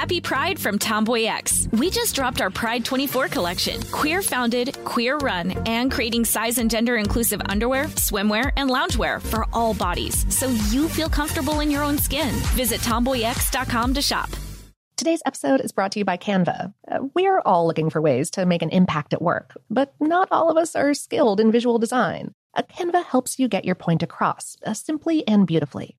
Happy Pride from Tomboy X. We just dropped our Pride 24 collection. Queer founded, queer run, and creating size and gender inclusive underwear, swimwear, and loungewear for all bodies so you feel comfortable in your own skin. Visit tomboyx.com to shop. Today's episode is brought to you by Canva. Uh, we're all looking for ways to make an impact at work, but not all of us are skilled in visual design. A Canva helps you get your point across uh, simply and beautifully.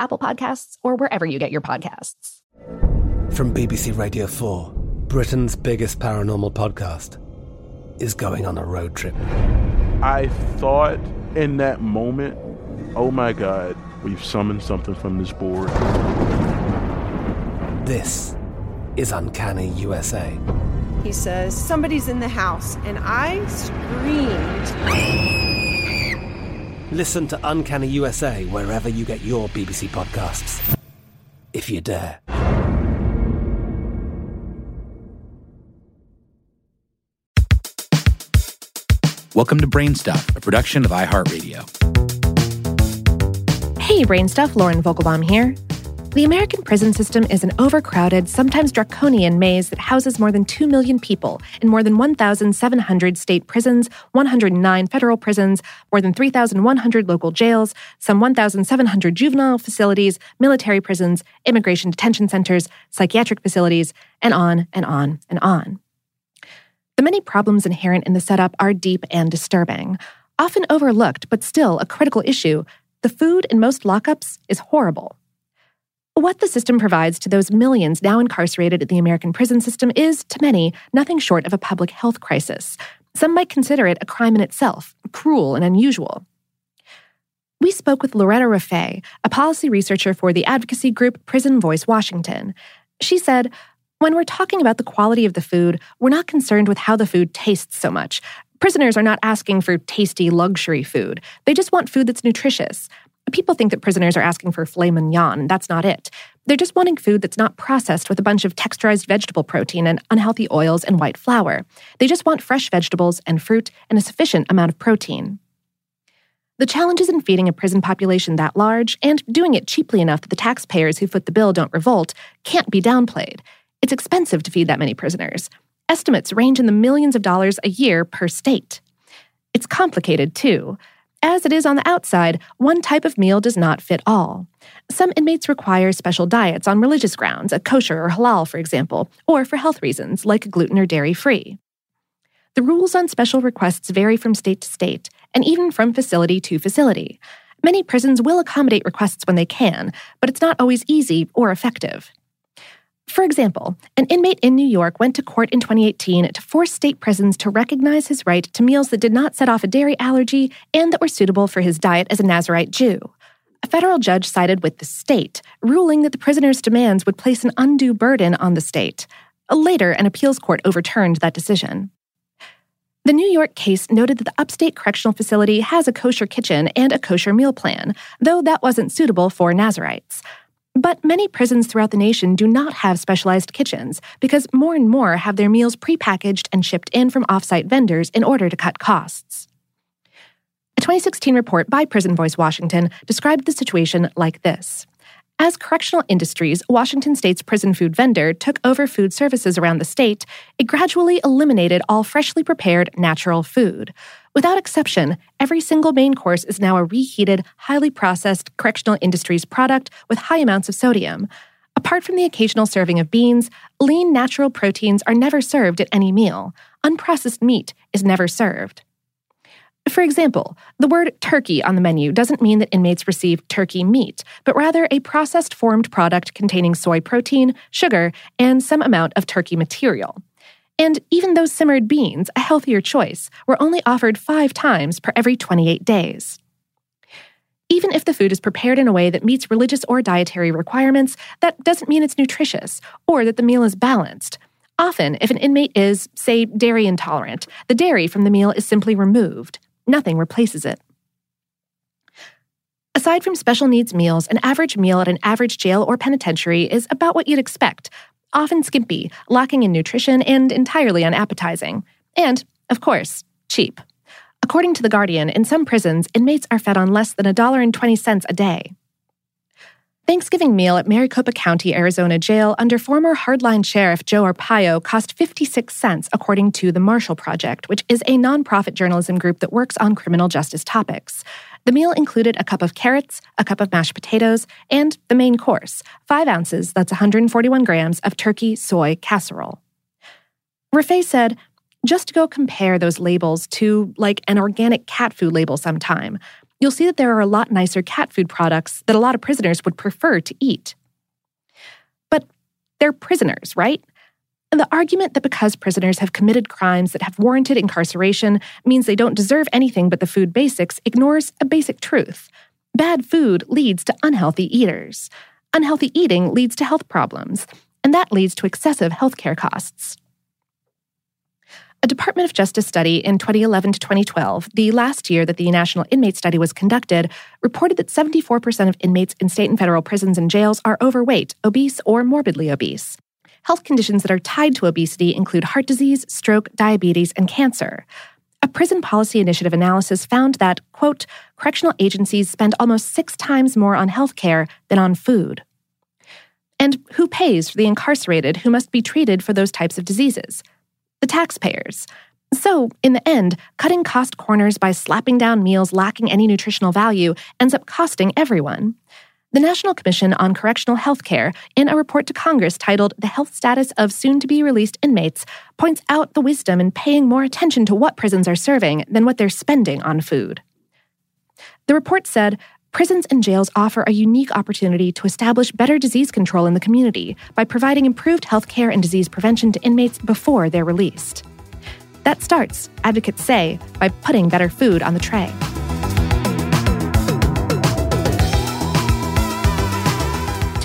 Apple Podcasts, or wherever you get your podcasts. From BBC Radio 4, Britain's biggest paranormal podcast is going on a road trip. I thought in that moment, oh my God, we've summoned something from this board. This is Uncanny USA. He says, Somebody's in the house, and I screamed. Listen to Uncanny USA wherever you get your BBC podcasts, if you dare. Welcome to Brainstuff, a production of iHeartRadio. Hey, Brainstuff, Lauren Vogelbaum here. The American prison system is an overcrowded, sometimes draconian maze that houses more than 2 million people in more than 1,700 state prisons, 109 federal prisons, more than 3,100 local jails, some 1,700 juvenile facilities, military prisons, immigration detention centers, psychiatric facilities, and on and on and on. The many problems inherent in the setup are deep and disturbing. Often overlooked, but still a critical issue, the food in most lockups is horrible. What the system provides to those millions now incarcerated in the American prison system is, to many, nothing short of a public health crisis. Some might consider it a crime in itself, cruel and unusual. We spoke with Loretta Raffay, a policy researcher for the advocacy group Prison Voice Washington. She said, when we're talking about the quality of the food, we're not concerned with how the food tastes so much. Prisoners are not asking for tasty luxury food. They just want food that's nutritious. People think that prisoners are asking for filet mignon. That's not it. They're just wanting food that's not processed with a bunch of texturized vegetable protein and unhealthy oils and white flour. They just want fresh vegetables and fruit and a sufficient amount of protein. The challenges in feeding a prison population that large and doing it cheaply enough that the taxpayers who foot the bill don't revolt can't be downplayed. It's expensive to feed that many prisoners. Estimates range in the millions of dollars a year per state. It's complicated, too. As it is on the outside, one type of meal does not fit all. Some inmates require special diets on religious grounds, a kosher or halal, for example, or for health reasons, like gluten or dairy free. The rules on special requests vary from state to state, and even from facility to facility. Many prisons will accommodate requests when they can, but it's not always easy or effective. For example, an inmate in New York went to court in 2018 to force state prisons to recognize his right to meals that did not set off a dairy allergy and that were suitable for his diet as a Nazarite Jew. A federal judge sided with the state, ruling that the prisoner's demands would place an undue burden on the state. Later, an appeals court overturned that decision. The New York case noted that the upstate correctional facility has a kosher kitchen and a kosher meal plan, though that wasn't suitable for Nazarites. But many prisons throughout the nation do not have specialized kitchens because more and more have their meals prepackaged and shipped in from offsite vendors in order to cut costs. A 2016 report by Prison Voice Washington described the situation like this. As Correctional Industries, Washington State's prison food vendor, took over food services around the state, it gradually eliminated all freshly prepared natural food. Without exception, every single main course is now a reheated, highly processed Correctional Industries product with high amounts of sodium. Apart from the occasional serving of beans, lean natural proteins are never served at any meal. Unprocessed meat is never served. For example, the word turkey on the menu doesn't mean that inmates receive turkey meat, but rather a processed formed product containing soy protein, sugar, and some amount of turkey material. And even those simmered beans, a healthier choice, were only offered five times per every 28 days. Even if the food is prepared in a way that meets religious or dietary requirements, that doesn't mean it's nutritious or that the meal is balanced. Often, if an inmate is, say, dairy intolerant, the dairy from the meal is simply removed. Nothing replaces it. Aside from special needs meals, an average meal at an average jail or penitentiary is about what you'd expect often skimpy, lacking in nutrition, and entirely unappetizing. And, of course, cheap. According to The Guardian, in some prisons, inmates are fed on less than $1.20 a day. Thanksgiving meal at Maricopa County, Arizona jail under former hardline sheriff Joe Arpaio cost 56 cents, according to the Marshall Project, which is a nonprofit journalism group that works on criminal justice topics. The meal included a cup of carrots, a cup of mashed potatoes, and the main course, five ounces, that's 141 grams, of turkey soy casserole. Rafay said, just go compare those labels to like an organic cat food label sometime. You'll see that there are a lot nicer cat food products that a lot of prisoners would prefer to eat. But they're prisoners, right? And the argument that because prisoners have committed crimes that have warranted incarceration means they don't deserve anything but the food basics ignores a basic truth. Bad food leads to unhealthy eaters. Unhealthy eating leads to health problems, and that leads to excessive healthcare costs. A Department of Justice study in 2011 to 2012, the last year that the National Inmate Study was conducted, reported that 74% of inmates in state and federal prisons and jails are overweight, obese, or morbidly obese. Health conditions that are tied to obesity include heart disease, stroke, diabetes, and cancer. A prison policy initiative analysis found that, quote, correctional agencies spend almost six times more on health care than on food. And who pays for the incarcerated who must be treated for those types of diseases? The taxpayers. So, in the end, cutting cost corners by slapping down meals lacking any nutritional value ends up costing everyone. The National Commission on Correctional Health Care, in a report to Congress titled The Health Status of Soon to Be Released Inmates, points out the wisdom in paying more attention to what prisons are serving than what they're spending on food. The report said prisons and jails offer a unique opportunity to establish better disease control in the community by providing improved health care and disease prevention to inmates before they're released. That starts, advocates say, by putting better food on the tray.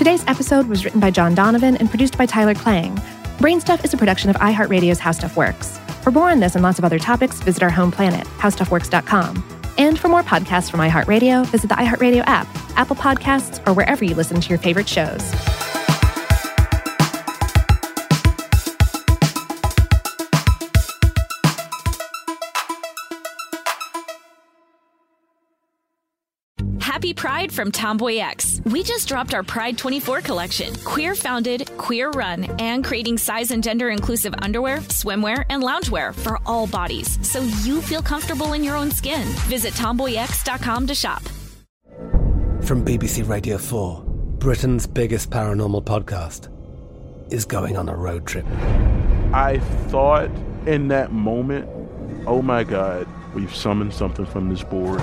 Today's episode was written by John Donovan and produced by Tyler Klang. Brainstuff is a production of iHeartRadio's How Stuff Works. For more on this and lots of other topics, visit our home planet, howstuffworks.com. And for more podcasts from iHeartRadio, visit the iHeartRadio app, Apple Podcasts, or wherever you listen to your favorite shows. Happy Pride from Tomboy X. We just dropped our Pride 24 collection. Queer founded, queer run, and creating size and gender inclusive underwear, swimwear, and loungewear for all bodies so you feel comfortable in your own skin. Visit tomboyx.com to shop. From BBC Radio 4, Britain's biggest paranormal podcast is going on a road trip. I thought in that moment, oh my God, we've summoned something from this board.